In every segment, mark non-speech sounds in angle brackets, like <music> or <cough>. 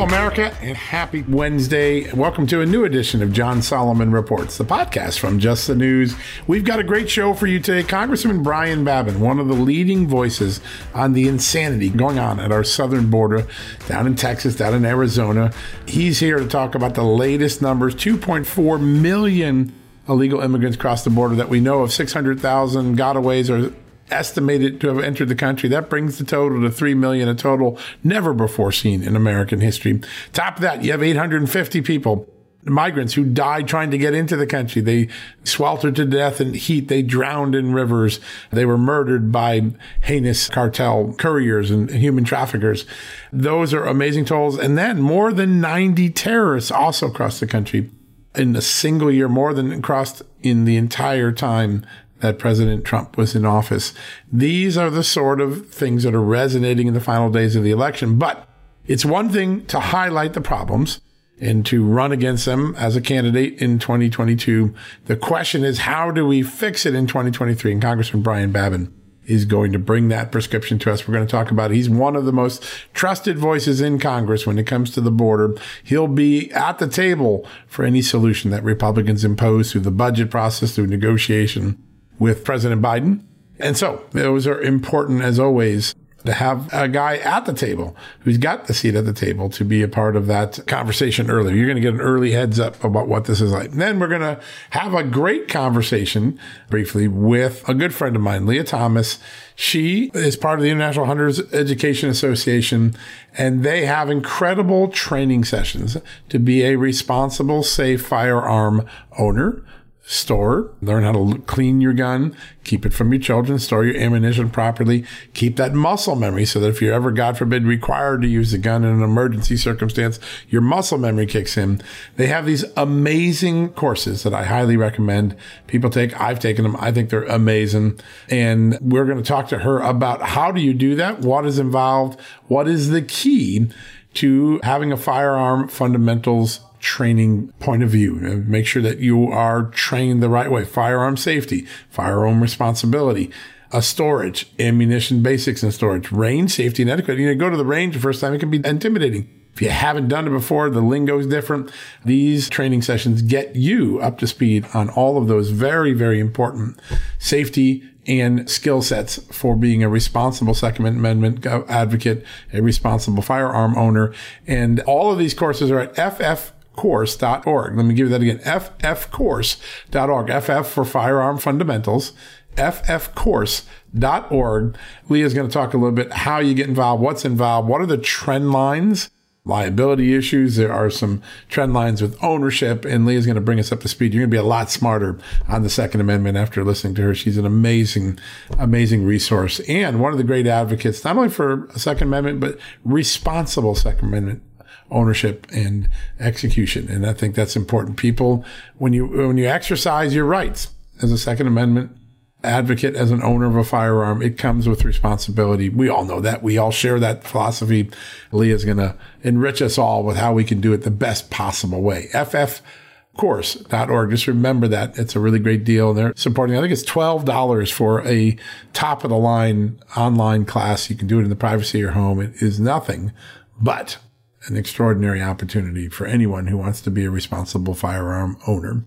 Hello, America, and happy Wednesday. Welcome to a new edition of John Solomon Reports, the podcast from Just the News. We've got a great show for you today. Congressman Brian Babin, one of the leading voices on the insanity going on at our southern border down in Texas, down in Arizona. He's here to talk about the latest numbers 2.4 million illegal immigrants crossed the border that we know of, 600,000 gotaways or estimated to have entered the country. That brings the total to 3 million, a total never before seen in American history. Top of that, you have 850 people migrants who died trying to get into the country. They sweltered to death in heat. They drowned in rivers. They were murdered by heinous cartel couriers and human traffickers. Those are amazing tolls. And then more than 90 terrorists also crossed the country in a single year, more than crossed in the entire time that President Trump was in office. These are the sort of things that are resonating in the final days of the election. But it's one thing to highlight the problems and to run against them as a candidate in 2022. The question is, how do we fix it in 2023? And Congressman Brian Babin is going to bring that prescription to us. We're going to talk about it. He's one of the most trusted voices in Congress when it comes to the border. He'll be at the table for any solution that Republicans impose through the budget process, through negotiation with President Biden. And so those are important as always to have a guy at the table who's got the seat at the table to be a part of that conversation early. You're going to get an early heads up about what this is like. And then we're going to have a great conversation briefly with a good friend of mine, Leah Thomas. She is part of the International Hunters Education Association and they have incredible training sessions to be a responsible, safe firearm owner store, learn how to clean your gun, keep it from your children, store your ammunition properly, keep that muscle memory so that if you're ever, God forbid, required to use the gun in an emergency circumstance, your muscle memory kicks in. They have these amazing courses that I highly recommend people take. I've taken them. I think they're amazing. And we're going to talk to her about how do you do that? What is involved? What is the key to having a firearm fundamentals training point of view. Uh, make sure that you are trained the right way. Firearm safety, firearm responsibility, a storage, ammunition basics and storage, range safety and etiquette. You know, go to the range the first time, it can be intimidating. If you haven't done it before, the lingo is different. These training sessions get you up to speed on all of those very, very important safety and skill sets for being a responsible Second Amendment advocate, a responsible firearm owner. And all of these courses are at FF ffcourse.org. Let me give you that again. ffcourse.org. FF for Firearm Fundamentals. ffcourse.org. Leah's going to talk a little bit how you get involved, what's involved, what are the trend lines, liability issues. There are some trend lines with ownership, and Leah's going to bring us up to speed. You're going to be a lot smarter on the Second Amendment after listening to her. She's an amazing, amazing resource and one of the great advocates, not only for a Second Amendment, but responsible Second Amendment ownership and execution. And I think that's important. People, when you, when you exercise your rights as a Second Amendment advocate, as an owner of a firearm, it comes with responsibility. We all know that. We all share that philosophy. Leah's going to enrich us all with how we can do it the best possible way. FFcourse.org. Just remember that. It's a really great deal. They're supporting, I think it's $12 for a top of the line online class. You can do it in the privacy of your home. It is nothing but an extraordinary opportunity for anyone who wants to be a responsible firearm owner.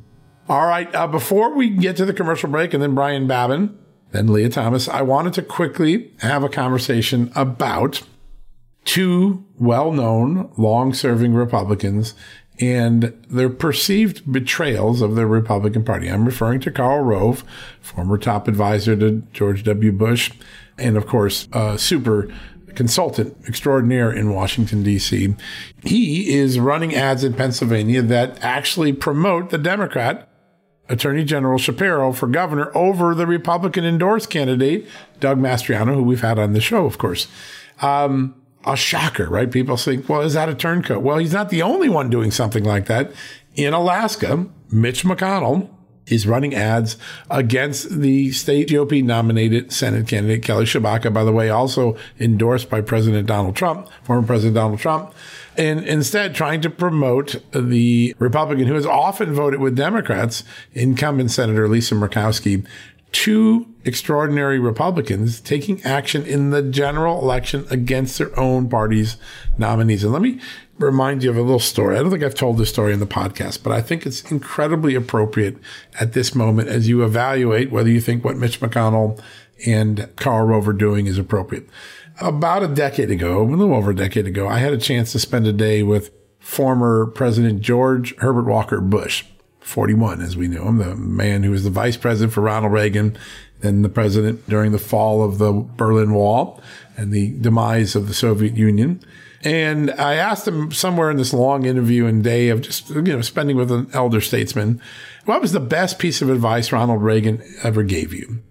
All right. Uh, before we get to the commercial break and then Brian Babin, then Leah Thomas, I wanted to quickly have a conversation about two well known, long serving Republicans and their perceived betrayals of the Republican Party. I'm referring to Karl Rove, former top advisor to George W. Bush, and of course, super consultant extraordinaire in Washington, D.C. He is running ads in Pennsylvania that actually promote the Democrat Attorney General Shapiro for governor over the Republican endorsed candidate, Doug Mastriano, who we've had on the show, of course. Um, a shocker, right? People think, well, is that a turncoat? Well, he's not the only one doing something like that. In Alaska, Mitch McConnell is running ads against the state GOP nominated Senate candidate Kelly Tshibaka, by the way, also endorsed by President Donald Trump, former President Donald Trump, and instead trying to promote the Republican who has often voted with Democrats, incumbent Senator Lisa Murkowski, two extraordinary Republicans taking action in the general election against their own party's nominees. And let me remind you of a little story. I don't think I've told this story in the podcast, but I think it's incredibly appropriate at this moment as you evaluate whether you think what Mitch McConnell and Karl Rove are doing is appropriate. About a decade ago, a little over a decade ago, I had a chance to spend a day with former President George Herbert Walker Bush. 41, as we knew him, the man who was the vice president for Ronald Reagan, then the president during the fall of the Berlin Wall and the demise of the Soviet Union. And I asked him somewhere in this long interview and day of just, you know, spending with an elder statesman, what was the best piece of advice Ronald Reagan ever gave you?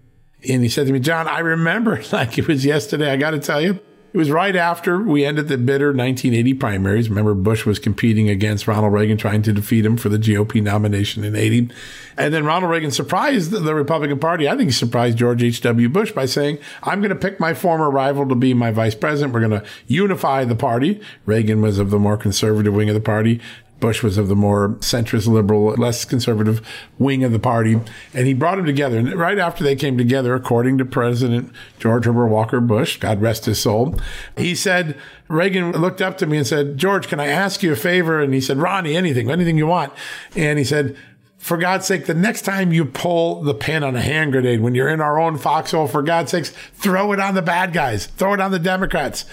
And he said to me, John, I remember <laughs> like it was yesterday. I got to tell you, it was right after we ended the bitter 1980 primaries. Remember, Bush was competing against Ronald Reagan, trying to defeat him for the GOP nomination in 80. And then Ronald Reagan surprised the Republican Party. I think he surprised George H.W. Bush by saying, I'm going to pick my former rival to be my vice president. We're going to unify the party. Reagan was of the more conservative wing of the party. Bush was of the more centrist liberal, less conservative wing of the party. And he brought them together. And right after they came together, according to President George Herbert Walker Bush, God rest his soul, he said, Reagan looked up to me and said, George, can I ask you a favor? And he said, Ronnie, anything, anything you want. And he said, for God's sake, the next time you pull the pin on a hand grenade when you're in our own foxhole, for God's sakes, throw it on the bad guys, throw it on the Democrats.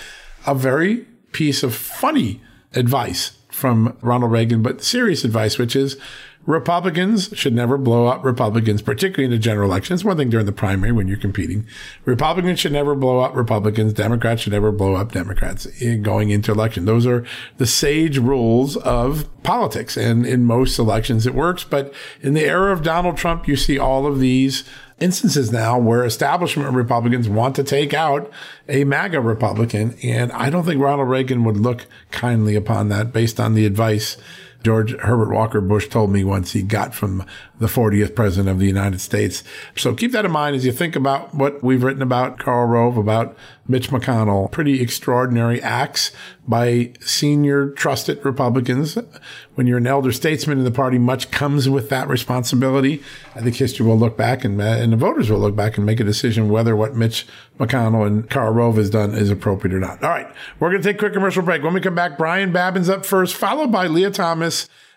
A very piece of funny advice from Ronald Reagan, but serious advice, which is Republicans should never blow up Republicans, particularly in the general election. It's one thing during the primary when you're competing. Republicans should never blow up Republicans. Democrats should never blow up Democrats in going into election. Those are the sage rules of politics. And in most elections, it works. But in the era of Donald Trump, you see all of these instances now where establishment Republicans want to take out a MAGA Republican. And I don't think Ronald Reagan would look kindly upon that based on the advice George Herbert Walker Bush told me once he got from the 40th president of the United States. So keep that in mind as you think about what we've written about Karl Rove, about Mitch McConnell. Pretty extraordinary acts by senior trusted Republicans. When you're an elder statesman in the party, much comes with that responsibility. I think history will look back and, and the voters will look back and make a decision whether what Mitch McConnell and Karl Rove has done is appropriate or not. All right. We're going to take a quick commercial break. When we come back, Brian Babin's up first, followed by Leah Thomas.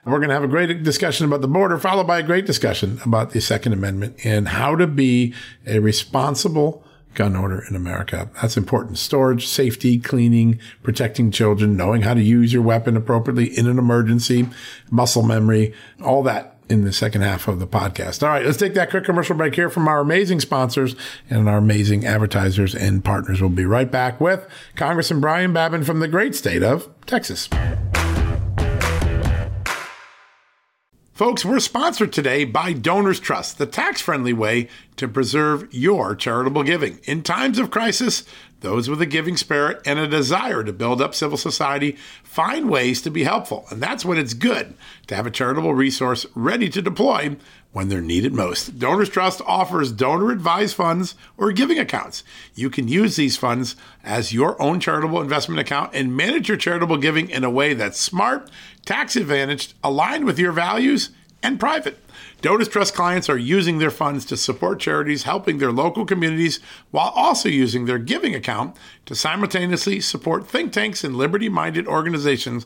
We're going to have a great discussion about the border, followed by a great discussion about the Second Amendment and how to be a responsible gun owner in America. That's important. Storage, safety, cleaning, protecting children, knowing how to use your weapon appropriately in an emergency, muscle memory, all that in the second half of the podcast. All right, let's take that quick commercial break here from our amazing sponsors and our amazing advertisers and partners. We'll be right back with Congressman Brian Babin from the great state of Texas. Folks, we're sponsored today by Donors Trust, the tax friendly way to preserve your charitable giving. In times of crisis, those with a giving spirit and a desire to build up civil society find ways to be helpful. And that's when it's good to have a charitable resource ready to deploy when they're needed most. Donors Trust offers donor advised funds or giving accounts. You can use these funds as your own charitable investment account and manage your charitable giving in a way that's smart, tax advantaged, aligned with your values, and private. Donors Trust clients are using their funds to support charities helping their local communities while also using their giving account to simultaneously support think tanks and liberty minded organizations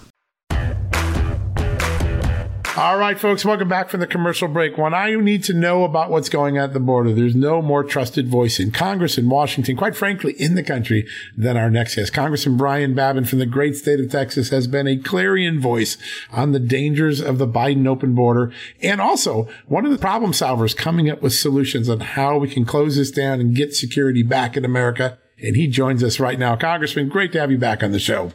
All right, folks, welcome back from the commercial break. When I need to know about what's going on at the border, there's no more trusted voice in Congress in Washington, quite frankly, in the country than our next guest. Congressman Brian Babin from the great state of Texas has been a clarion voice on the dangers of the Biden open border and also one of the problem solvers coming up with solutions on how we can close this down and get security back in America. And he joins us right now. Congressman, great to have you back on the show.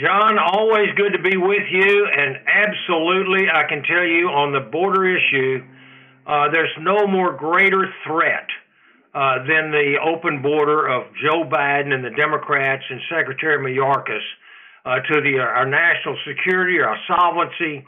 John, always good to be with you, and absolutely, I can tell you on the border issue, uh, there's no more greater threat uh, than the open border of Joe Biden and the Democrats and Secretary Mayorkas uh, to the our national security, or our solvency,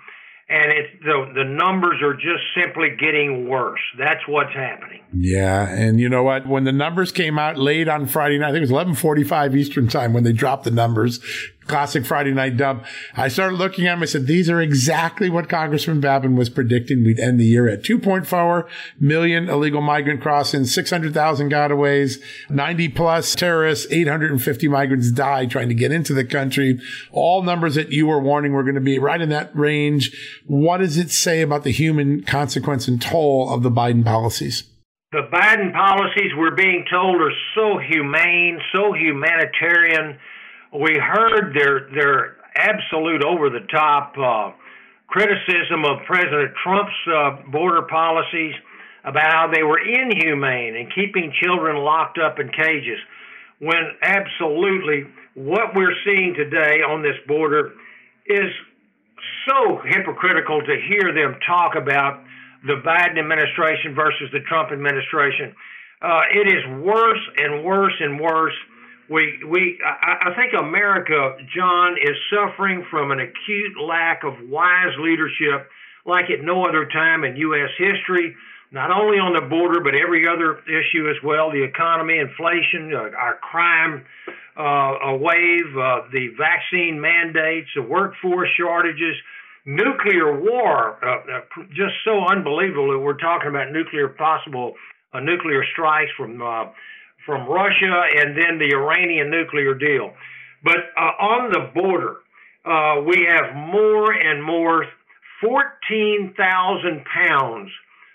and it's the the numbers are just simply getting worse. That's what's happening. Yeah, and you know what? When the numbers came out late on Friday night, I think it was eleven forty five Eastern time when they dropped the numbers classic Friday night dump. I started looking at them. I said, these are exactly what Congressman Babin was predicting. We'd end the year at 2.4 million illegal migrant crossings, 600,000 gotaways, 90 plus terrorists, 850 migrants die trying to get into the country. All numbers that you were warning were going to be right in that range. What does it say about the human consequence and toll of the Biden policies? The Biden policies, we're being told, are so humane, so humanitarian we heard their their absolute over the top uh, criticism of President Trump's uh, border policies about how they were inhumane and keeping children locked up in cages. When absolutely what we're seeing today on this border is so hypocritical to hear them talk about the Biden administration versus the Trump administration. Uh, it is worse and worse and worse we we I, I think America, John, is suffering from an acute lack of wise leadership like at no other time in U.S. history. Not only on the border, but every other issue as well: the economy, inflation, uh, our crime uh, a wave, uh, the vaccine mandates, the workforce shortages, nuclear war. Uh, uh just so unbelievable that we're talking about nuclear possible uh, nuclear strikes from uh, from Russia and then the Iranian nuclear deal. But uh, on the border, uh, we have more and more 14,000 pounds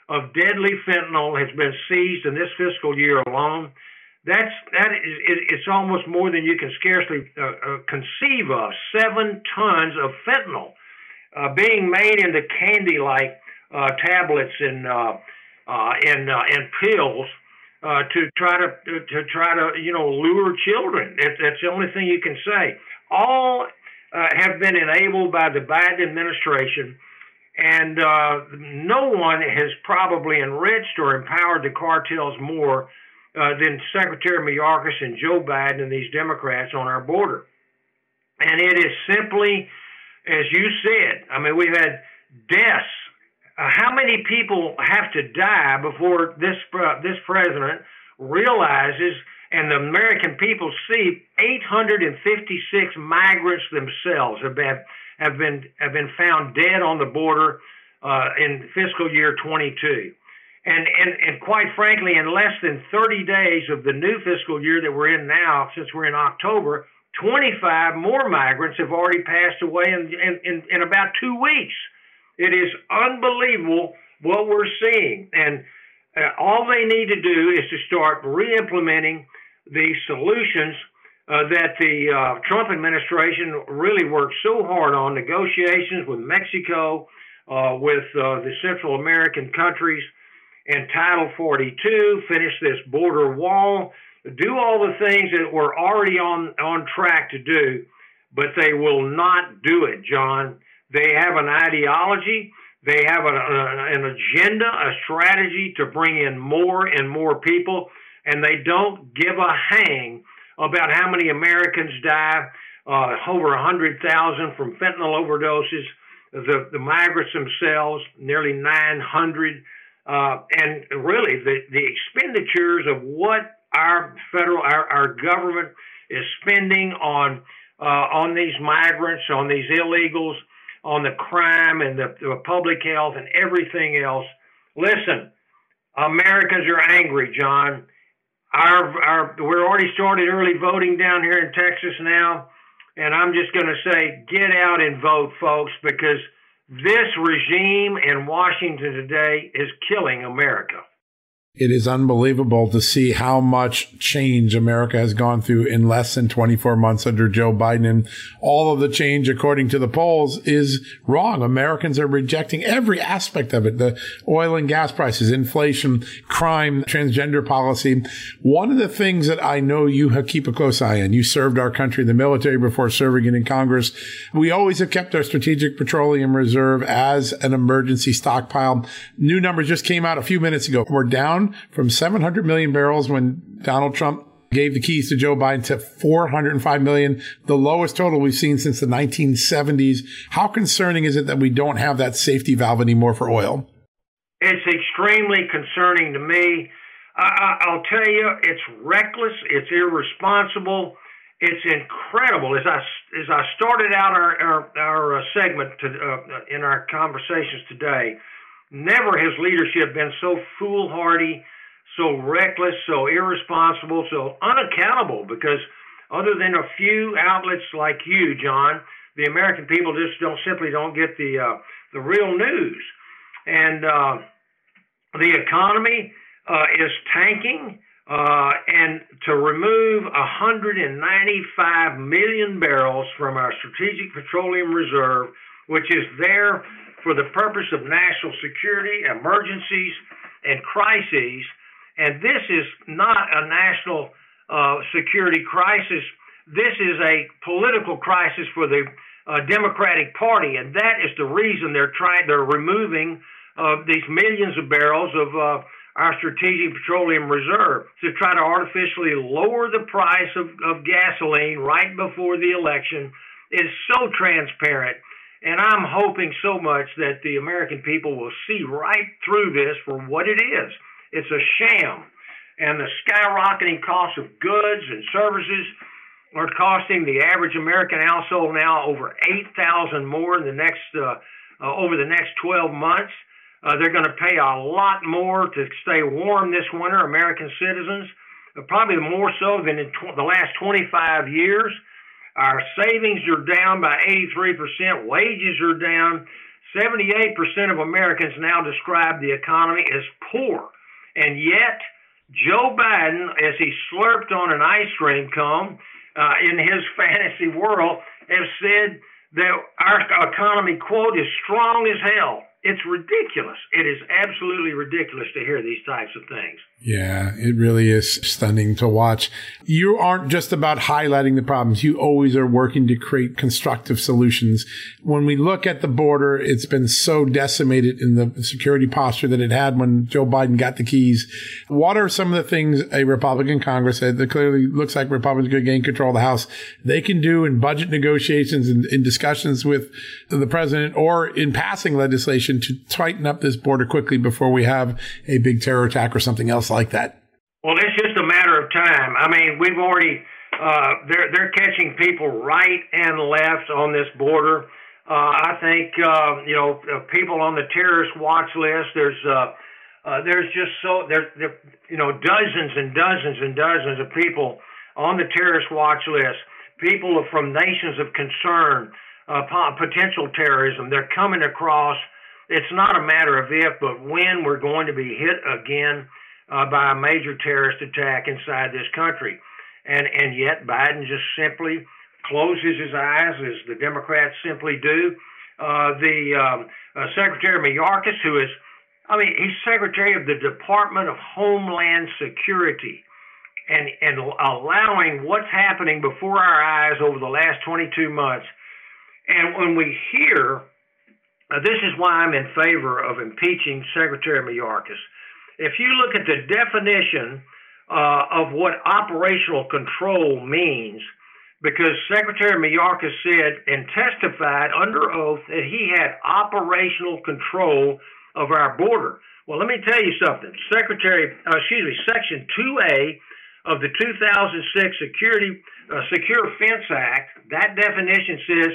of deadly fentanyl has been seized in this fiscal year alone. That's that is it, it's almost more than you can scarcely uh, uh, conceive of. Seven tons of fentanyl uh, being made into candy-like uh, tablets and uh, and uh, and pills uh, to try to to try to you know lure children. It, that's the only thing you can say. All uh, have been enabled by the Biden administration, and uh, no one has probably enriched or empowered the cartels more uh, than Secretary Mayorkas and Joe Biden and these Democrats on our border. And it is simply, as you said, I mean, we've had deaths. Uh, how many people have to die before this uh, this president realizes and the American people see 856 migrants themselves have been have been have been found dead on the border uh, in fiscal year 22. And, and and quite frankly, in less than 30 days of the new fiscal year that we're in now, since we're in October, 25 more migrants have already passed away in, in, in, in about two weeks. It is unbelievable what we're seeing. And uh, all they need to do is to start re implementing the solutions uh, that the uh, Trump administration really worked so hard on negotiations with Mexico, uh, with uh, the Central American countries, and Title 42, finish this border wall, do all the things that we're already on, on track to do, but they will not do it, John. They have an ideology. They have a, a, an agenda, a strategy to bring in more and more people and they don't give a hang about how many Americans die, uh, over 100,000 from fentanyl overdoses, the, the migrants themselves, nearly 900. Uh, and really, the, the expenditures of what our federal, our, our government is spending on uh, on these migrants, on these illegals, on the crime and the, the public health and everything else. Listen, Americans are angry, John our our we're already started early voting down here in Texas now, and I'm just going to say get out and vote, folks, because this regime in Washington today is killing America. It is unbelievable to see how much change America has gone through in less than 24 months under Joe Biden. And all of the change, according to the polls, is wrong. Americans are rejecting every aspect of it. The oil and gas prices, inflation, crime, transgender policy. One of the things that I know you have keep a close eye on, you served our country in the military before serving it in Congress. We always have kept our strategic petroleum reserve as an emergency stockpile. New numbers just came out a few minutes ago. We're down down from 700 million barrels when Donald Trump gave the keys to Joe Biden to 405 million, the lowest total we've seen since the 1970s. How concerning is it that we don't have that safety valve anymore for oil? It's extremely concerning to me. I, will tell you, it's reckless, it's irresponsible, it's incredible. As I as I started out our our, our uh, segment to, uh, in our conversations today, Never has leadership been so foolhardy, so reckless, so irresponsible, so unaccountable because other than a few outlets like you, John, the American people just don't simply don't get the uh, the real news. And uh, the economy uh, is tanking. Uh, and to remove 195 million barrels from our strategic petroleum reserve, which is there for the purpose of national security, emergencies, and crises. And this is not a national uh, security crisis. This is a political crisis for the uh, Democratic Party, and that is the reason they're trying. They're removing uh, these millions of barrels of uh, our strategic petroleum reserve to try to artificially lower the price of, of gasoline right before the election. Is so transparent and I'm hoping so much that the American people will see right through this for what it is. It's a sham. And the skyrocketing cost of goods and services are costing the average American household now over 8,000 more in the next uh, uh, over the next 12 months. Uh, they're going to pay a lot more to stay warm this winter, American citizens, uh, probably more so than in tw- the last 25 years. Our savings are down by 83%. Wages are down. 78% of Americans now describe the economy as poor. And yet, Joe Biden, as he slurped on an ice cream cone uh, in his <laughs> fantasy world, has said that our economy, quote, is strong as hell. it's ridiculous. It is absolutely ridiculous to hear these types of things. Yeah, it really is stunning to watch. You aren't just about highlighting the problems. You always are working to create constructive solutions. When we look at the border, it's been so decimated in the security posture that it had when Joe Biden got the keys. What are some of the things a Republican Congress that clearly looks like Republicans to gain control of the House they can do in budget negotiations and in discussions with the president or in passing legislation to tighten up this border quickly before we have a big terror attack or something else like that? Well, it's just a matter of time. I mean, we've already uh, they're they're catching people right and left on this border. Uh, I think uh, you know uh, people on the terrorist watch list. There's uh, uh, there's just so there, there you know dozens and dozens and dozens of people on the terrorist watch list. People from nations of concern, uh, potential terrorism. They're coming across. It's not a matter of if, but when we're going to be hit again uh, by a major terrorist attack inside this country. And, and yet Biden just simply closes his eyes, as the Democrats simply do. Uh, the um, uh, Secretary Mayorkas, who is, I mean, he's Secretary of the Department of Homeland Security, and and allowing what's happening before our eyes over the last 22 months. And when we hear, uh, this is why I'm in favor of impeaching Secretary Mayorkas if you look at the definition uh, of what operational control means, because Secretary Mayorkas said and testified under oath that he had operational control of our border. Well, let me tell you something. Secretary, uh, excuse me, Section 2A of the 2006 Security uh, Secure Fence Act, that definition says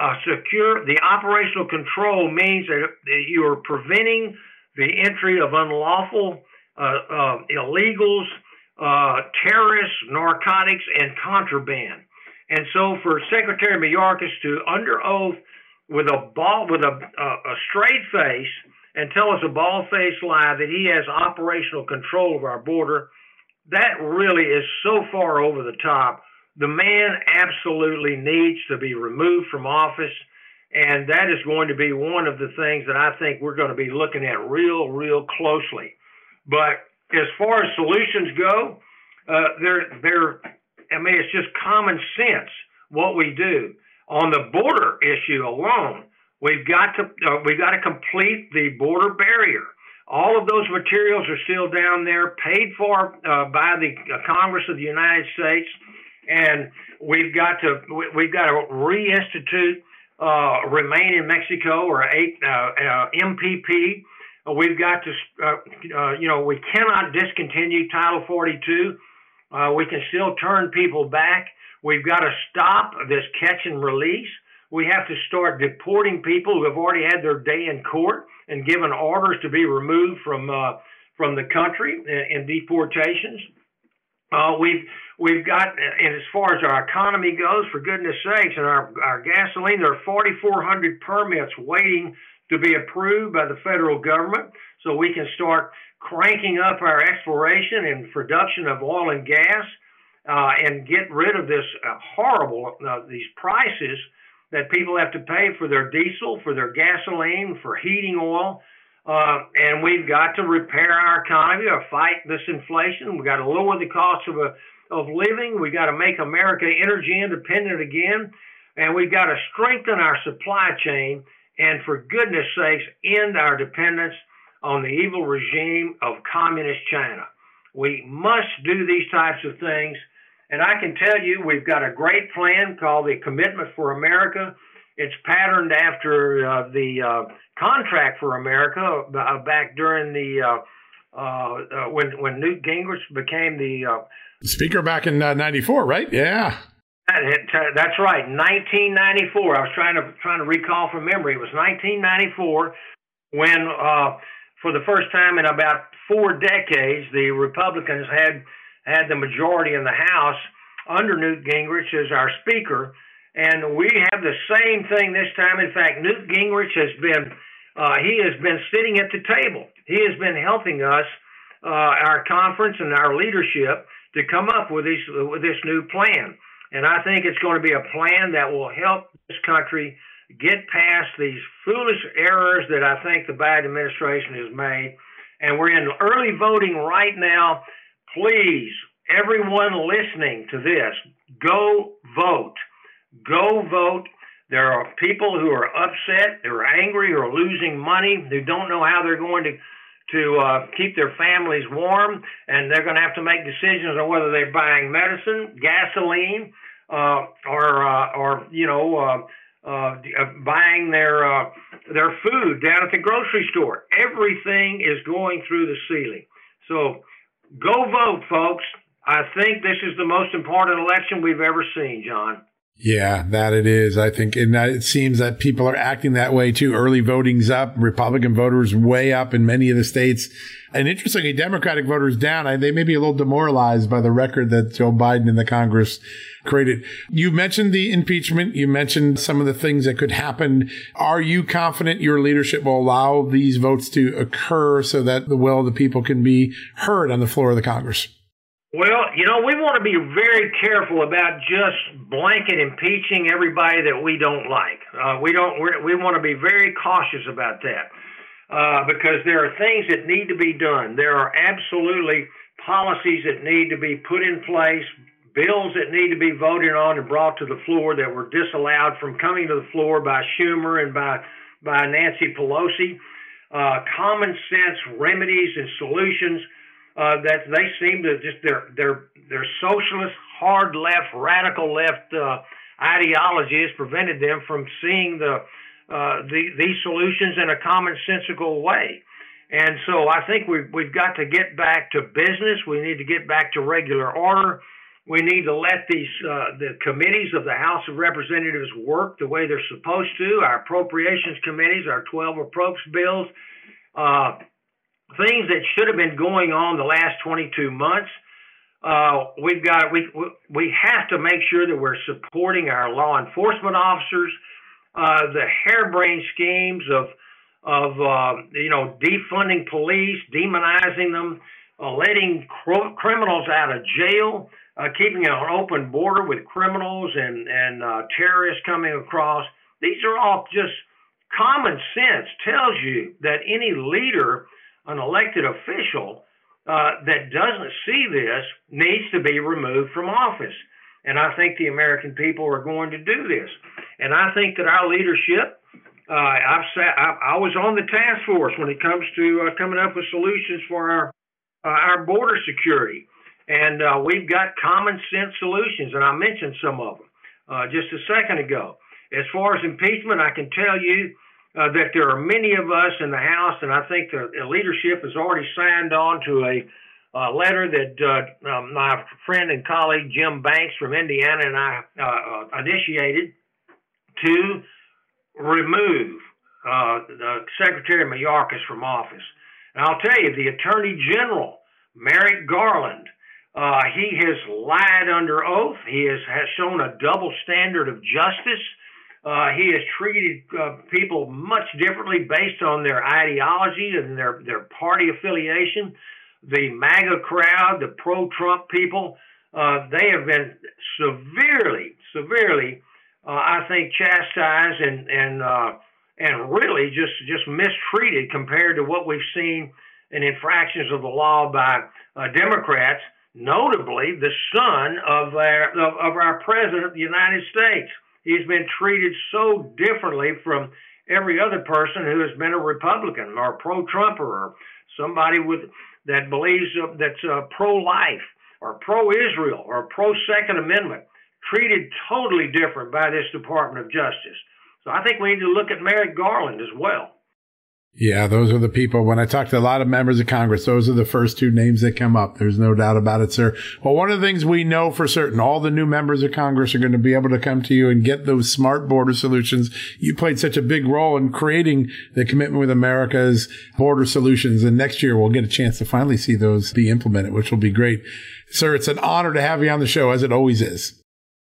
uh, secure the operational control means that you are preventing the entry of unlawful uh, uh, illegals, uh, terrorists, narcotics, and contraband. And so, for Secretary Mayorkas to, under oath, with a ball, with a, a, a straight face, and tell us a bald-faced lie that he has operational control of our border, that really is so far over the top. The man absolutely needs to be removed from office and that is going to be one of the things that I think we're going to be looking at real, real closely. But as far as solutions go, uh, they're, they're, I mean, it's just common sense what we do. On the border issue alone, we've got to, uh, we've got to complete the border barrier. All of those materials are still down there, paid for uh, by the uh, Congress of the United States, and we've got to we've got to reinstitute uh, remain in Mexico or eight, uh, uh, MPP. Uh, we've got to, uh, uh, you know, we cannot discontinue Title 42. we can still turn people back. We've got to stop this catch and release. We have to start deporting people who have already had their day in court and given orders to be removed from from the country in, deportations. we've We've got, and as far as our economy goes, for goodness sakes, and our, our gasoline, there are 4,400 permits waiting to be approved by the federal government so we can start cranking up our exploration and production of oil and gas uh, and get rid of this uh, horrible, uh, these prices that people have to pay for their diesel, for their gasoline, for heating oil. Uh, and we've got to repair our economy or fight this inflation. We've got to lower the cost of a of living. We've got to make America energy independent again, and we've got to strengthen our supply chain and, for goodness sakes, end our dependence on the evil regime of communist China. We must do these types of things. And I can tell you, we've got a great plan called the Commitment for America. It's patterned after uh, the uh, Contract for America uh, back during the uh, uh, uh, when when Newt Gingrich became the Speaker back in uh, 94, right? Yeah. That's right, 1994. I was trying to trying to recall from memory. It was 1994 when, uh, for the first time in about four decades, the Republicans had had the majority in the House under Newt Gingrich as our Speaker, and we have the same thing this time. In fact, Newt Gingrich has been uh, he has been sitting at the table. He has been helping us, uh, our conference and our leadership, to come up with this with this new plan. And I think it's going to be a plan that will help this country get past these foolish errors that I think the Biden administration has made. And we're in early voting right now. Please, everyone listening to this, go vote. Go vote. There are people who are upset, who are angry, who are losing money, who don't know how they're going to to uh, keep their families warm, and they're going to have to make decisions on whether they're buying medicine, gasoline, uh, or uh, or you know uh, uh, uh, buying their uh, their food down at the grocery store. Everything is going through the ceiling. So go vote, folks. I think this is the most important election we've ever seen, John. Yeah, that it is. I think, and it seems that people are acting that way too. Early voting's up. Republican voters way up in many of the states. And interestingly, Democratic voters down. They may be a little demoralized by the record that Joe Biden and the Congress created. You mentioned the impeachment. You mentioned some of the things that could happen. Are you confident your leadership will allow these votes to occur so that the will of the people can be heard on the floor of the Congress? Well, you know, we want to be very careful about just blanket impeaching everybody that we don't like. Uh, we don't. We want to be very cautious about that uh, because there are things that need to be done. There are absolutely policies that need to be put in place, bills that need to be voted on and brought to the floor that were disallowed from coming to the floor by Schumer and by by Nancy Pelosi. Uh, common sense remedies and solutions uh, that they seem to just their their their socialist, hard left, radical left uh, ideology has prevented them from seeing the, uh, the these solutions in a commonsensical way. And so I think we've we've got to get back to business. We need to get back to regular order. We need to let these uh, the committees of the House of Representatives work the way they're supposed to. Our appropriations committees, our 12 approach bills. Uh, things that should have been going on the last 22 months. Uh, we've got we we have to make sure that we're supporting our law enforcement officers. Uh, the harebrained schemes of of uh, you know defunding police, demonizing them, uh, letting cr- criminals out of jail, uh, keeping an open border with criminals and and uh, terrorists coming across. These are all just common sense tells you that any leader an elected official uh, that doesn't see this needs to be removed from office. And I think the American people are going to do this. And I think that our leadership, uh, I've sat, I, I, was on the task force when it comes to uh, coming up with solutions for our uh, our border security, and uh, we've got common sense solutions. And I mentioned some of them uh, just a second ago. As far as impeachment, I can tell you uh, that there are many of us in the House, and I think the, the leadership has already signed on to a uh, letter that uh, um, my friend and colleague Jim Banks from Indiana and I uh, uh, initiated to remove uh, the Secretary Mayorkas from office. And I'll tell you, the Attorney General, Merrick Garland, he has lied under oath. He has, has shown a double standard of justice. Uh, he has treated uh, people much differently based on their ideology and their, their party affiliation. The MAGA crowd, the pro Trump people, uh, they have been severely, severely, uh, I think, chastised and, and, uh, and really just, just mistreated compared to what we've seen in infractions of the law by uh, Democrats, notably the son of our, of, of our President of the United States. He's been treated so differently from every other person who has been a Republican or pro-Trumper or somebody with that believes uh, that's uh, pro-life or pro-Israel or pro-Second Amendment. Treated totally different by this Department of Justice. So I think we need to look at Merrick Garland as well. Yeah, those are the people. When I talk to a lot of members of Congress, those are the first two names that come up. There's no doubt about it, sir. Well, one of the things we know for certain, all the new members of Congress are going to be able to come to you and get those smart border solutions. You played such a big role in creating the commitment with America's border solutions. And next year we'll get a chance to finally see those be implemented, which will be great. Sir, it's an honor to have you on the show, as it always is.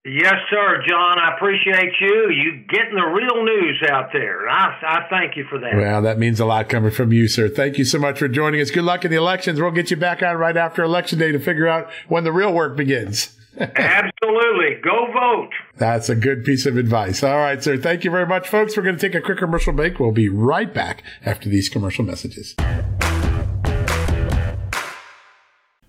Yes, sir, John. I appreciate you. You getting the real news out there. I, I thank you for that. Well, that means a lot coming from you, sir. Thank you so much for joining us. Good luck in the elections. We'll get you back on right after election day to figure out when the real work begins. <laughs> Absolutely. Go vote. That's a good piece of advice. All right, sir. Thank you very much, folks. We're going to take a quick commercial break. We'll be right back after these commercial messages.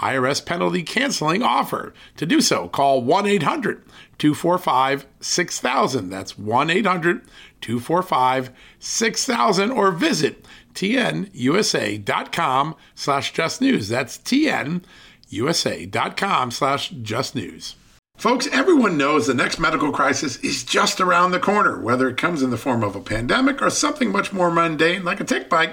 IRS penalty canceling offer. To do so, call 1 800 245 6000. That's 1 800 245 6000 or visit tnusa.com slash just news. That's tnusa.com slash just news. Folks, everyone knows the next medical crisis is just around the corner, whether it comes in the form of a pandemic or something much more mundane like a tick bite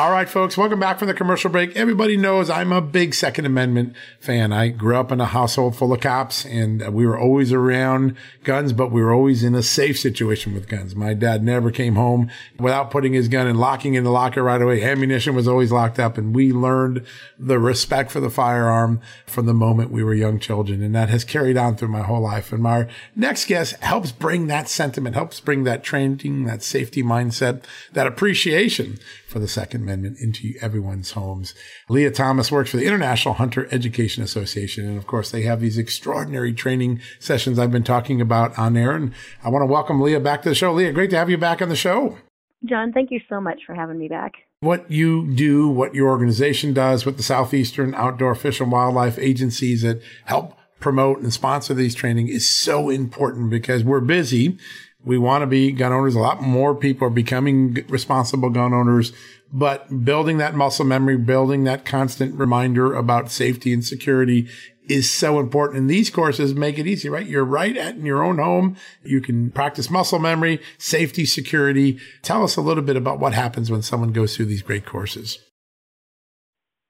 All right, folks, welcome back from the commercial break. Everybody knows I'm a big Second Amendment fan. I grew up in a household full of cops and we were always around guns, but we were always in a safe situation with guns. My dad never came home without putting his gun and locking in the locker right away. Ammunition was always locked up and we learned the respect for the firearm from the moment we were young children. And that has carried on through my whole life. And my next guest helps bring that sentiment, helps bring that training, that safety mindset, that appreciation for the Second Amendment into everyone's homes. Leah Thomas works for the International Hunter Education Association. And of course, they have these extraordinary training sessions I've been talking about on air. And I want to welcome Leah back to the show. Leah, great to have you back on the show. John, thank you so much for having me back. What you do, what your organization does with the Southeastern Outdoor Fish and Wildlife agencies that help promote and sponsor these training is so important because we're busy we want to be gun owners. A lot more people are becoming responsible gun owners, but building that muscle memory, building that constant reminder about safety and security is so important. And these courses make it easy, right? You're right at in your own home. You can practice muscle memory, safety, security. Tell us a little bit about what happens when someone goes through these great courses.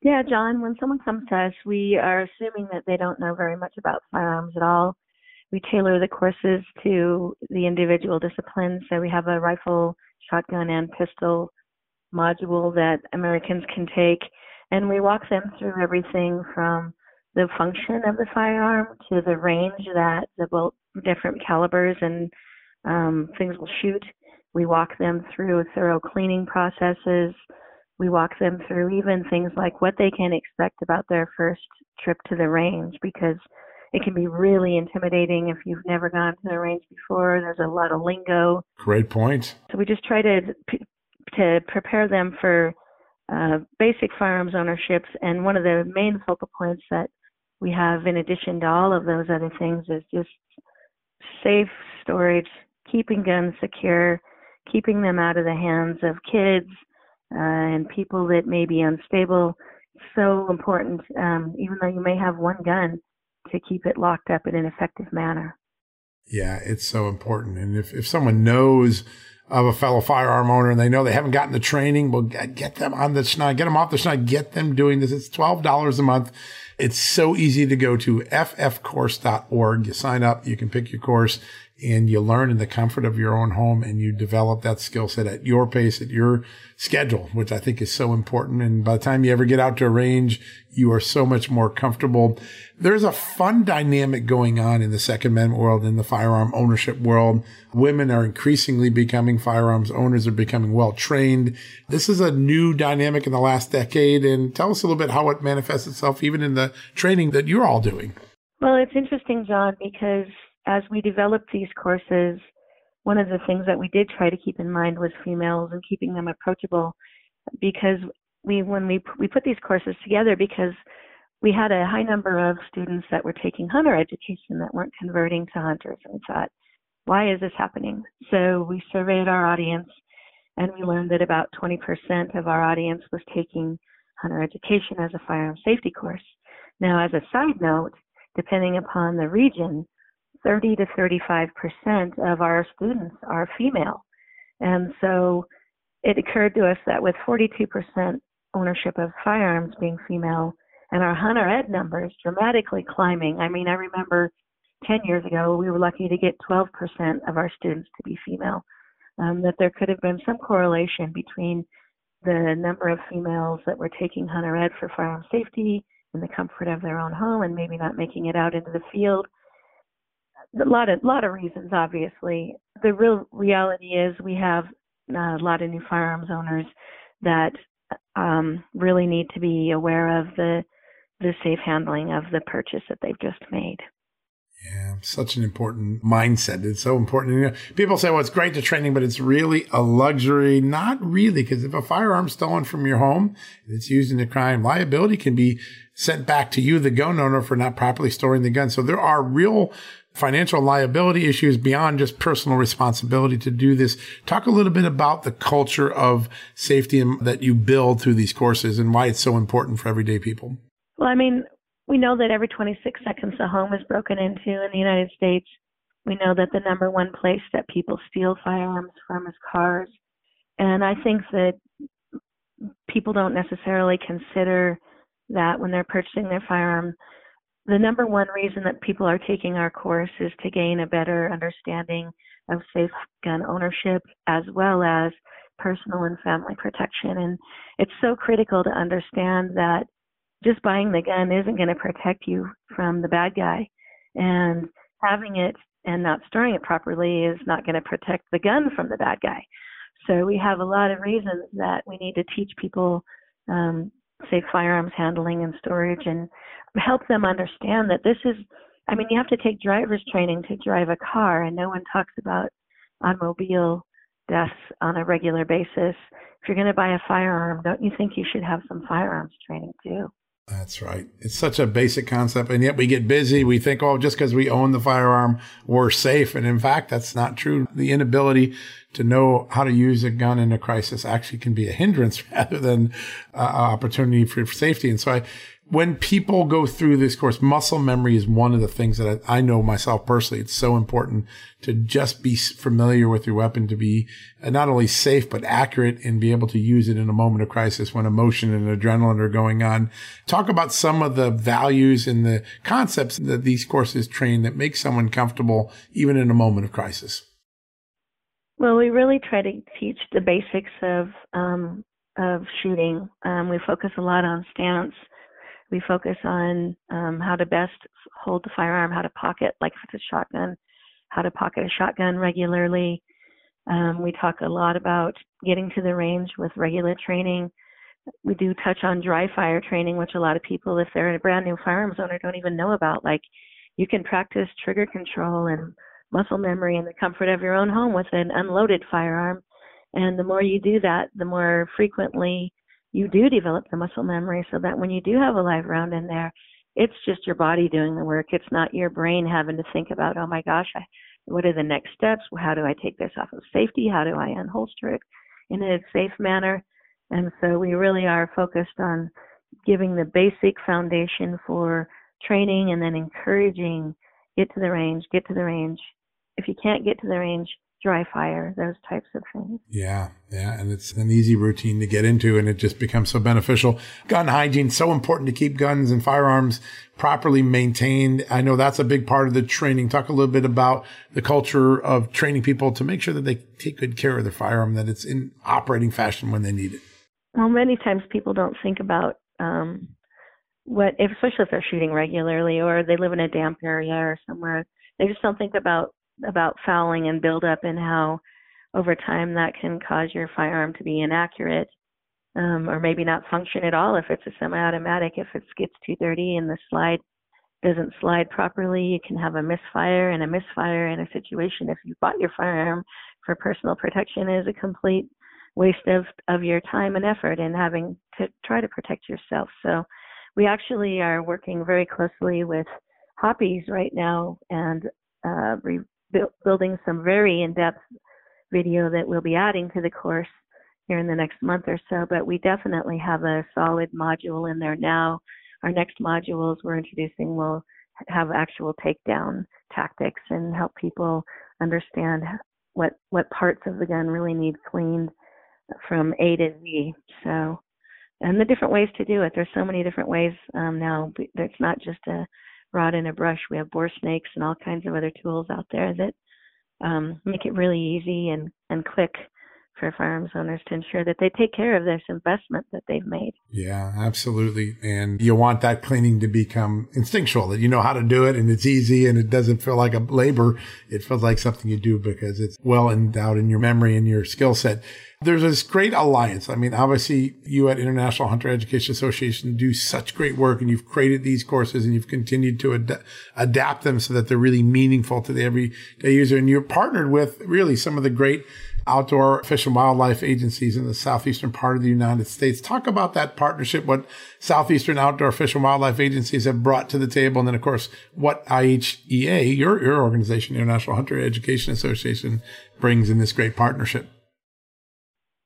Yeah, John, when someone comes to us, we are assuming that they don't know very much about firearms at all we tailor the courses to the individual disciplines. So we have a rifle, shotgun, and pistol module that Americans can take, and we walk them through everything from the function of the firearm to the range that the different calibers and um, things will shoot. We walk them through thorough cleaning processes. We walk them through even things like what they can expect about their first trip to the range because it can be really intimidating if you've never gone to the range before. There's a lot of lingo. Great point. So we just try to to prepare them for uh, basic firearms ownerships. And one of the main focal points that we have, in addition to all of those other things, is just safe storage, keeping guns secure, keeping them out of the hands of kids, uh, and people that may be unstable. So important, um, even though you may have one gun, to keep it locked up in an effective manner. Yeah, it's so important. And if, if someone knows of a fellow firearm owner and they know they haven't gotten the training, well, get them on the schneid, get them off the schneid, get them doing this. It's $12 a month. It's so easy to go to ffcourse.org. You sign up, you can pick your course and you learn in the comfort of your own home and you develop that skill set at your pace, at your schedule, which I think is so important. And by the time you ever get out to a range, you are so much more comfortable. There's a fun dynamic going on in the Second Amendment world, in the firearm ownership world. Women are increasingly becoming firearms owners, are becoming well trained. This is a new dynamic in the last decade. And tell us a little bit how it manifests itself even in the training that you're all doing. Well, it's interesting, John, because as we developed these courses, one of the things that we did try to keep in mind was females and keeping them approachable because we when we we put these courses together because we had a high number of students that were taking hunter education that weren't converting to hunters and thought why is this happening? So we surveyed our audience and we learned that about 20% of our audience was taking hunter education as a firearm safety course. Now as a side note depending upon the region 30 to 35 percent of our students are female. And so it occurred to us that with 42 percent ownership of firearms being female and our hunter ed numbers dramatically climbing. I mean, I remember 10 years ago, we were lucky to get 12% of our students to be female. Um, that there could have been some correlation between the number of females that were taking hunter ed for firearm safety in the comfort of their own home and maybe not making it out into the field a lot of lot of reasons obviously the real reality is we have uh, a lot of new firearms owners that um, really need to be aware of the the safe handling of the purchase that they've just made yeah, such an important mindset. It's so important. You know, people say, well, it's great to training, but it's really a luxury. Not really, because if a firearm's stolen from your home and it's used in a crime, liability can be sent back to you, the gun owner, for not properly storing the gun. So there are real financial liability issues beyond just personal responsibility to do this. Talk a little bit about the culture of safety that you build through these courses and why it's so important for everyday people. Well, I mean, we know that every 26 seconds a home is broken into in the United States. We know that the number one place that people steal firearms from is cars. And I think that people don't necessarily consider that when they're purchasing their firearm the number one reason that people are taking our course is to gain a better understanding of safe gun ownership as well as personal and family protection. And it's so critical to understand that just buying the gun isn't going to protect you from the bad guy. And having it and not storing it properly is not going to protect the gun from the bad guy. So we have a lot of reasons that we need to teach people um, safe firearms handling and storage and help them understand that this is I mean you have to take driver's training to drive a car and no one talks about automobile deaths on a regular basis. If you're going to buy a firearm, don't you think you should have some firearms training too? That's right. It's such a basic concept. And yet we get busy. We think, oh, just because we own the firearm, we're safe. And in fact, that's not true. The inability to know how to use a gun in a crisis actually can be a hindrance <laughs> rather than an opportunity for safety. And so I, when people go through this course, muscle memory is one of the things that I, I, know myself personally. It's so important to just be familiar with your weapon, to be not only safe, but accurate and be able to use it in a moment of crisis when emotion and adrenaline are going on. Talk about some of the values and the concepts that these courses train that make someone comfortable even in a moment of crisis. Well, we really try to teach the basics of, um, of shooting. Um, we focus a lot on stance we focus on um, how to best hold the firearm, how to pocket, like if it's a shotgun, how to pocket a shotgun regularly. Um, we talk a lot about getting to the range with regular training. We do touch on dry fire training, which a lot of people, if they're a brand new firearms owner, don't even know about. Like you can practice trigger control and muscle memory in the comfort of your own home with an unloaded firearm. And the more you do that, the more frequently you do develop the muscle memory so that when you do have a live round in there, it's just your body doing the work. It's not your brain having to think about, oh my gosh, I, what are the next steps? How do I take this off of safety? How do I unholster it in a safe manner? And so we really are focused on giving the basic foundation for training and then encouraging get to the range, get to the range. If you can't get to the range, dry fire, those types of things. Yeah, yeah, and it's an easy routine to get into, and it just becomes so beneficial. Gun hygiene so important to keep guns and firearms properly maintained. I know that's a big part of the training. Talk a little bit about the culture of training people to make sure that they take good care of their firearm, that it's in operating fashion when they need it. Well, many times people don't think about um, what, if, especially if they're shooting regularly or they live in a damp area or somewhere. They just don't think about about fouling and buildup and how over time that can cause your firearm to be inaccurate um, or maybe not function at all if it's a semi-automatic. If it skips 230 and the slide doesn't slide properly, you can have a misfire, and a misfire in a situation if you bought your firearm for personal protection is a complete waste of, of your time and effort in having to try to protect yourself. So we actually are working very closely with Hoppe's right now and uh, re- building some very in-depth video that we'll be adding to the course here in the next month or so. But we definitely have a solid module in there now. Our next modules we're introducing will have actual takedown tactics and help people understand what what parts of the gun really need cleaned from A to Z. So, and the different ways to do it. There's so many different ways um, now. It's not just a rod and a brush. We have bore snakes and all kinds of other tools out there that um, make it really easy and, and quick for firearms owners to ensure that they take care of this investment that they've made. Yeah, absolutely. And you want that cleaning to become instinctual, that you know how to do it and it's easy and it doesn't feel like a labor. It feels like something you do because it's well endowed in your memory and your skill set. There's this great alliance. I mean, obviously you at International Hunter Education Association do such great work and you've created these courses and you've continued to ad- adapt them so that they're really meaningful to the everyday user. And you're partnered with really some of the great outdoor fish and wildlife agencies in the southeastern part of the United States. Talk about that partnership, what southeastern outdoor fish and wildlife agencies have brought to the table. And then, of course, what IHEA, your, your organization, International Hunter Education Association, brings in this great partnership.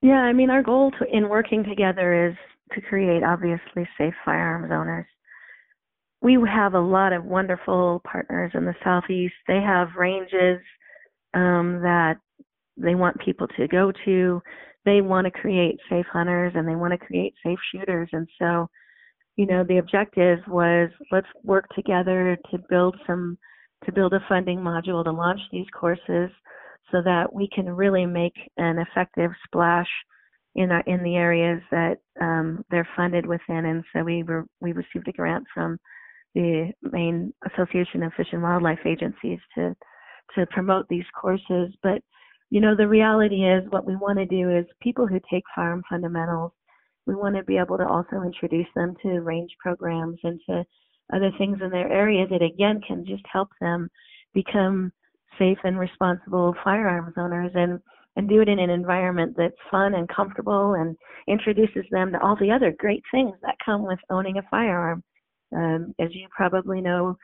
Yeah, I mean, our goal to, in working together is to create obviously safe firearms owners. We have a lot of wonderful partners in the southeast. They have ranges um, that they want people to go to. They want to create safe hunters and they want to create safe shooters. And so, you know, the objective was let's work together to build some to build a funding module to launch these courses so that we can really make an effective splash in our, in the areas that um, they're funded within. And so we were we received a grant from the Maine Association of Fish and Wildlife Agencies to to promote these courses. But you know, the reality is what we want to do is people who take firearm fundamentals, we want to be able to also introduce them to range programs and to other things in their area that again can just help them become safe and responsible firearms owners and and do it in an environment that's fun and comfortable and introduces them to all the other great things that come with owning a firearm. Um, as you probably know,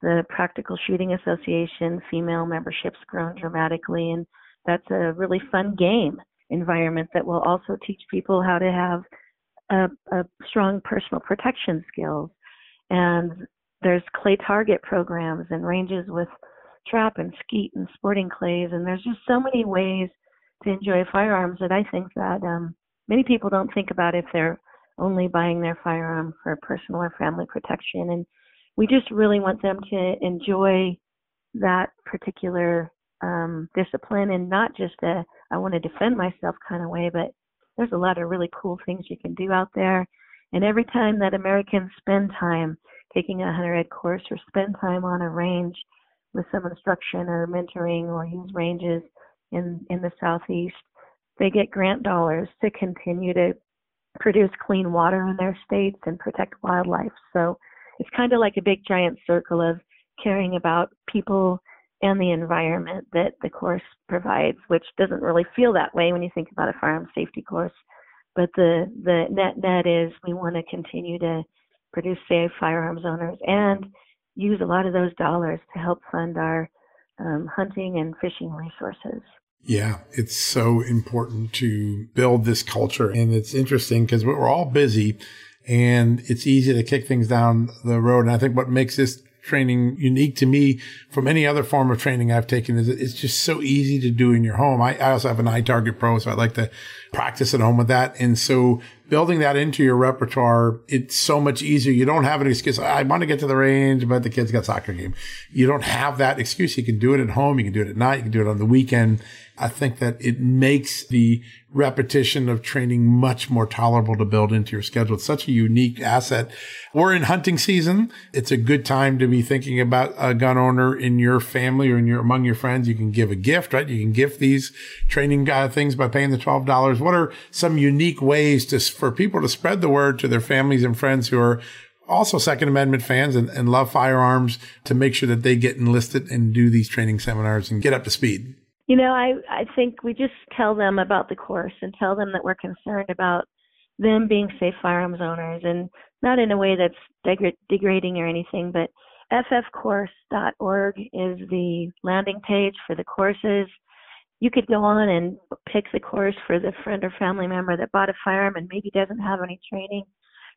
the Practical Shooting Association female membership's grown dramatically, and that's a really fun game environment that will also teach people how to have a, a strong personal protection skills. And there's clay target programs and ranges with trap and skeet and sporting clays, and there's just so many ways to enjoy firearms that I think that um, many people don't think about if they're only buying their firearm for personal or family protection. And we just really want them to enjoy that particular um, discipline and not just a I want to defend myself kind of way, but there's a lot of really cool things you can do out there. And every time that Americans spend time taking a hunter ed course or spend time on a range, with some instruction or mentoring or use ranges in, in the southeast. They get grant dollars to continue to produce clean water in their states and protect wildlife. So it's kind of like a big giant circle of caring about people and the environment that the course provides, which doesn't really feel that way when you think about a firearm safety course. But the, the net net is we want to continue to produce safe firearms owners and use a lot of those dollars to help fund our um, hunting and fishing resources. Yeah, it's so important to build this culture. And it's interesting because we're all busy and it's easy to kick things down the road. And I think what makes this training unique to me from any other form of training I've taken is it's just so easy to do in your home. I, I also have an iTarget Pro, so I like to practice at home with that. And so building that into your repertoire, it's so much easier. You don't have an excuse. I want to get to the range, but the kids got soccer game. You don't have that excuse. You can do it at home. You can do it at night. You can do it on the weekend. I think that it makes the repetition of training much more tolerable to build into your schedule. It's such a unique asset. We're in hunting season. It's a good time to be thinking about a gun owner in your family or in your, among your friends. You can give a gift, right? You can gift these training uh, things by paying the $12. What are some unique ways to, for people to spread the word to their families and friends who are also Second Amendment fans and, and love firearms to make sure that they get enlisted and do these training seminars and get up to speed? You know, I I think we just tell them about the course and tell them that we're concerned about them being safe firearms owners and not in a way that's degra- degrading or anything, but ffcourse.org is the landing page for the courses. You could go on and pick the course for the friend or family member that bought a firearm and maybe doesn't have any training.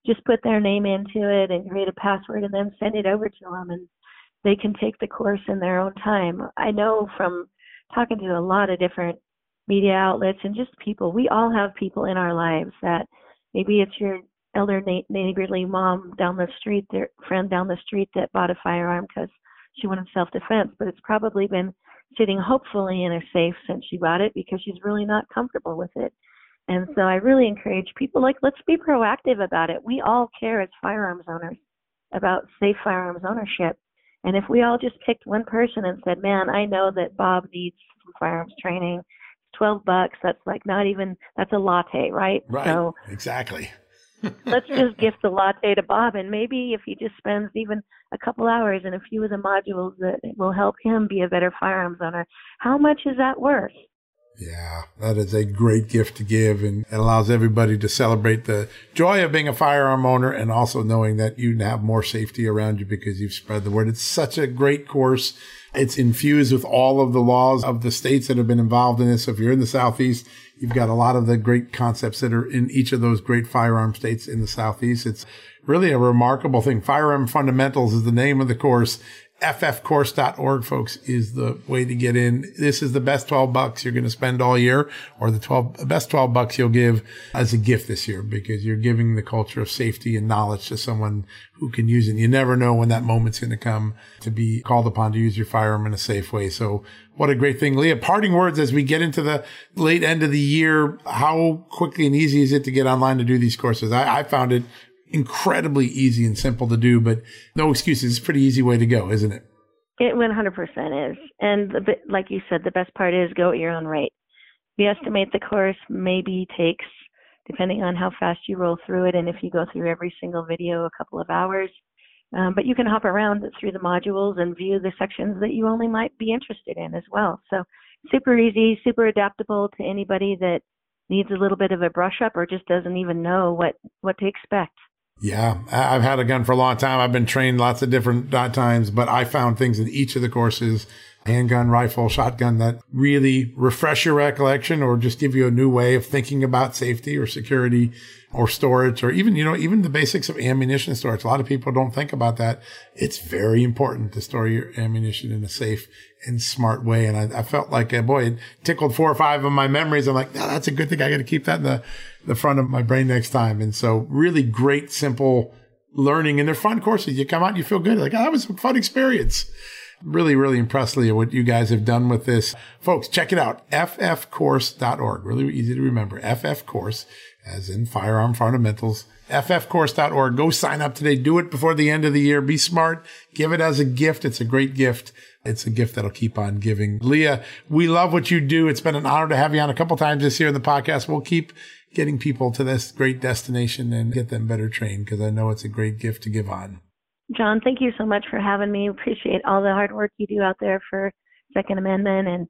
Just put their name into it and create a password and then send it over to them and they can take the course in their own time. I know from talking to a lot of different media outlets and just people. We all have people in our lives that maybe it's your elder neighborly mom down the street, their friend down the street that bought a firearm because she wanted self-defense, but it's probably been sitting hopefully in a safe since she bought it because she's really not comfortable with it. And so I really encourage people like let's be proactive about it. We all care as firearms owners about safe firearms ownership. And if we all just picked one person and said, "Man, I know that Bob needs some firearms training. It's Twelve bucks. That's like not even. That's a latte, right? Right. So exactly. let's <laughs> just gift the latte to Bob, and maybe if he just spends even a couple hours and a few of the modules that will help him be a better firearms owner, how much is that worth? Yeah, that is a great gift to give and it allows everybody to celebrate the joy of being a firearm owner and also knowing that you have more safety around you because you've spread the word. It's such a great course. It's infused with all of the laws of the states that have been involved in this. So if you're in the Southeast, you've got a lot of the great concepts that are in each of those great firearm states in the Southeast. It's really a remarkable thing. Firearm Fundamentals is the name of the course ffcourse.org, folks, is the way to get in. This is the best 12 bucks you're going to spend all year or the 12 best 12 bucks you'll give as a gift this year because you're giving the culture of safety and knowledge to someone who can use it. You never know when that moment's going to come to be called upon to use your firearm in a safe way. So what a great thing. Leah, parting words as we get into the late end of the year. How quickly and easy is it to get online to do these courses? I, I found it incredibly easy and simple to do, but no excuses. It's a pretty easy way to go, isn't it? It 100% is. And the, like you said, the best part is go at your own rate. We estimate the course maybe takes, depending on how fast you roll through it, and if you go through every single video, a couple of hours. Um, but you can hop around through the modules and view the sections that you only might be interested in as well. So super easy, super adaptable to anybody that needs a little bit of a brush up or just doesn't even know what, what to expect. Yeah, I've had a gun for a long time. I've been trained lots of different times, but I found things in each of the courses handgun, rifle, shotgun that really refresh your recollection or just give you a new way of thinking about safety or security or storage or even, you know, even the basics of ammunition storage. A lot of people don't think about that. It's very important to store your ammunition in a safe and smart way. And I, I felt like, uh, boy, it tickled four or five of my memories. I'm like, no, that's a good thing. I got to keep that in the, the front of my brain next time. And so really great, simple learning and they're fun courses. You come out and you feel good. Like, oh, that was a fun experience. Really, really impressed, Leah, what you guys have done with this. Folks, check it out. ffcourse.org. Really easy to remember. ffcourse, as in firearm fundamentals. ffcourse.org. Go sign up today. Do it before the end of the year. Be smart. Give it as a gift. It's a great gift. It's a gift that'll keep on giving. Leah, we love what you do. It's been an honor to have you on a couple times this year in the podcast. We'll keep getting people to this great destination and get them better trained because I know it's a great gift to give on. John, thank you so much for having me. Appreciate all the hard work you do out there for Second Amendment, and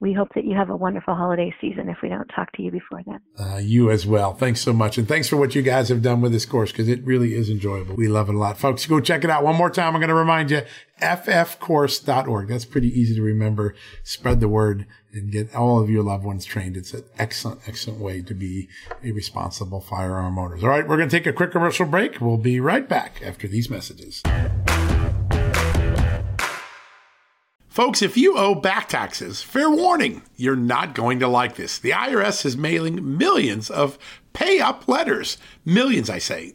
we hope that you have a wonderful holiday season if we don't talk to you before then. Uh, you as well. Thanks so much. And thanks for what you guys have done with this course because it really is enjoyable. We love it a lot. Folks, go check it out. One more time, I'm going to remind you ffcourse.org. That's pretty easy to remember. Spread the word and get all of your loved ones trained. It's an excellent, excellent way to be a responsible firearm owners. All right, we're going to take a quick commercial break. We'll be right back after these messages. Folks, if you owe back taxes, fair warning, you're not going to like this. The IRS is mailing millions of pay up letters. Millions, I say.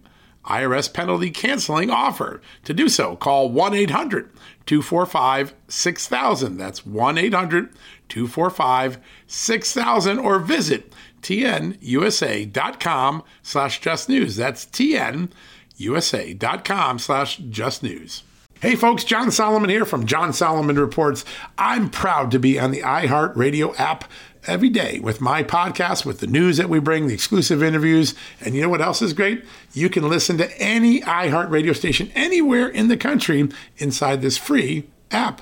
IRS penalty canceling offer. To do so, call 1 800 245 6000. That's 1 800 245 6000 or visit tnusa.com slash just news. That's tnusa.com slash just news. Hey folks, John Solomon here from John Solomon Reports. I'm proud to be on the iHeartRadio app every day with my podcast, with the news that we bring, the exclusive interviews. And you know what else is great? You can listen to any iHeart radio station anywhere in the country inside this free app.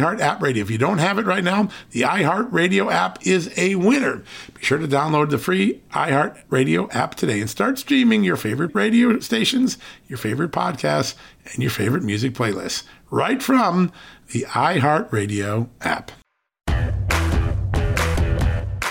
iHeart app radio. If you don't have it right now, the iHeart Radio app is a winner. Be sure to download the free iHeart Radio app today and start streaming your favorite radio stations, your favorite podcasts, and your favorite music playlists right from the iHeart Radio app.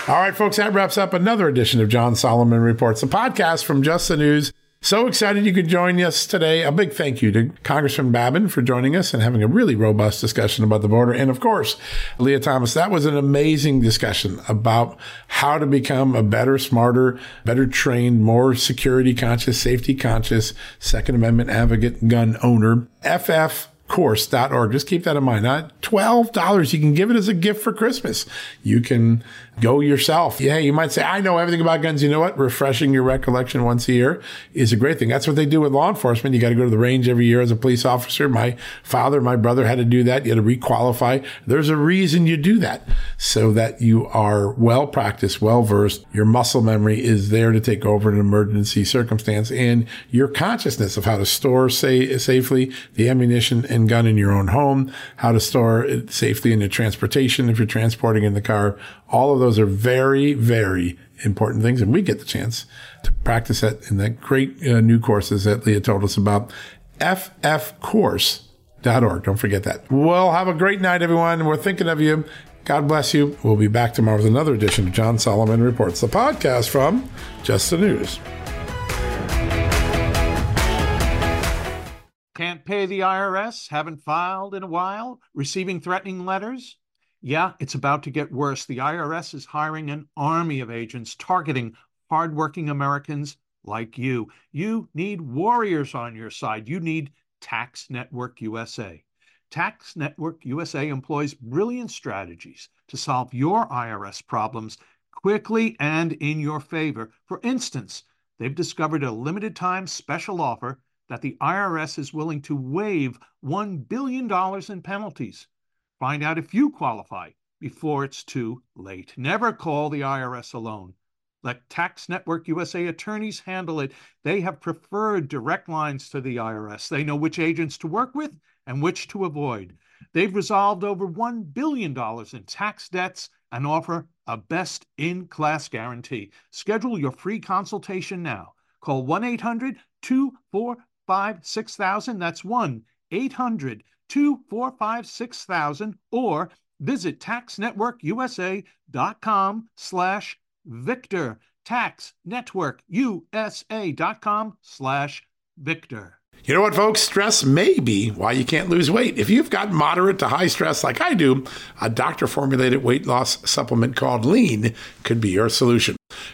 All right, folks, that wraps up another edition of John Solomon Reports, a podcast from Just the News. So excited you could join us today. A big thank you to Congressman Babin for joining us and having a really robust discussion about the border. And of course, Leah Thomas, that was an amazing discussion about how to become a better, smarter, better trained, more security conscious, safety conscious Second Amendment advocate gun owner. FF course.org. Just keep that in mind. Not $12. You can give it as a gift for Christmas. You can go yourself. Yeah, you might say, I know everything about guns. You know what? Refreshing your recollection once a year is a great thing. That's what they do with law enforcement. You got to go to the range every year as a police officer. My father, my brother had to do that. You had to requalify. There's a reason you do that so that you are well practiced, well versed. Your muscle memory is there to take over in an emergency circumstance and your consciousness of how to store say, safely the ammunition and gun in your own home, how to store it safely in the transportation if you're transporting in the car, all of those are very, very important things. And we get the chance to practice that in the great uh, new courses that Leah told us about. FFcourse.org. Don't forget that. Well, have a great night, everyone. We're thinking of you. God bless you. We'll be back tomorrow with another edition of John Solomon Reports, the podcast from Just the News. Can't pay the IRS? Haven't filed in a while? Receiving threatening letters? Yeah, it's about to get worse. The IRS is hiring an army of agents targeting hardworking Americans like you. You need warriors on your side. You need Tax Network USA. Tax Network USA employs brilliant strategies to solve your IRS problems quickly and in your favor. For instance, they've discovered a limited time special offer that the IRS is willing to waive $1 billion in penalties Find out if you qualify before it's too late. Never call the IRS alone. Let Tax Network USA attorneys handle it. They have preferred direct lines to the IRS. They know which agents to work with and which to avoid. They've resolved over $1 billion in tax debts and offer a best in class guarantee. Schedule your free consultation now. Call 1 800 245 6000. That's 1 800 245 6000 or visit taxnetworkusa.com slash Victor. taxnetworkusa.com slash Victor. You know what, folks? Stress may be why you can't lose weight. If you've got moderate to high stress like I do, a doctor formulated weight loss supplement called Lean could be your solution.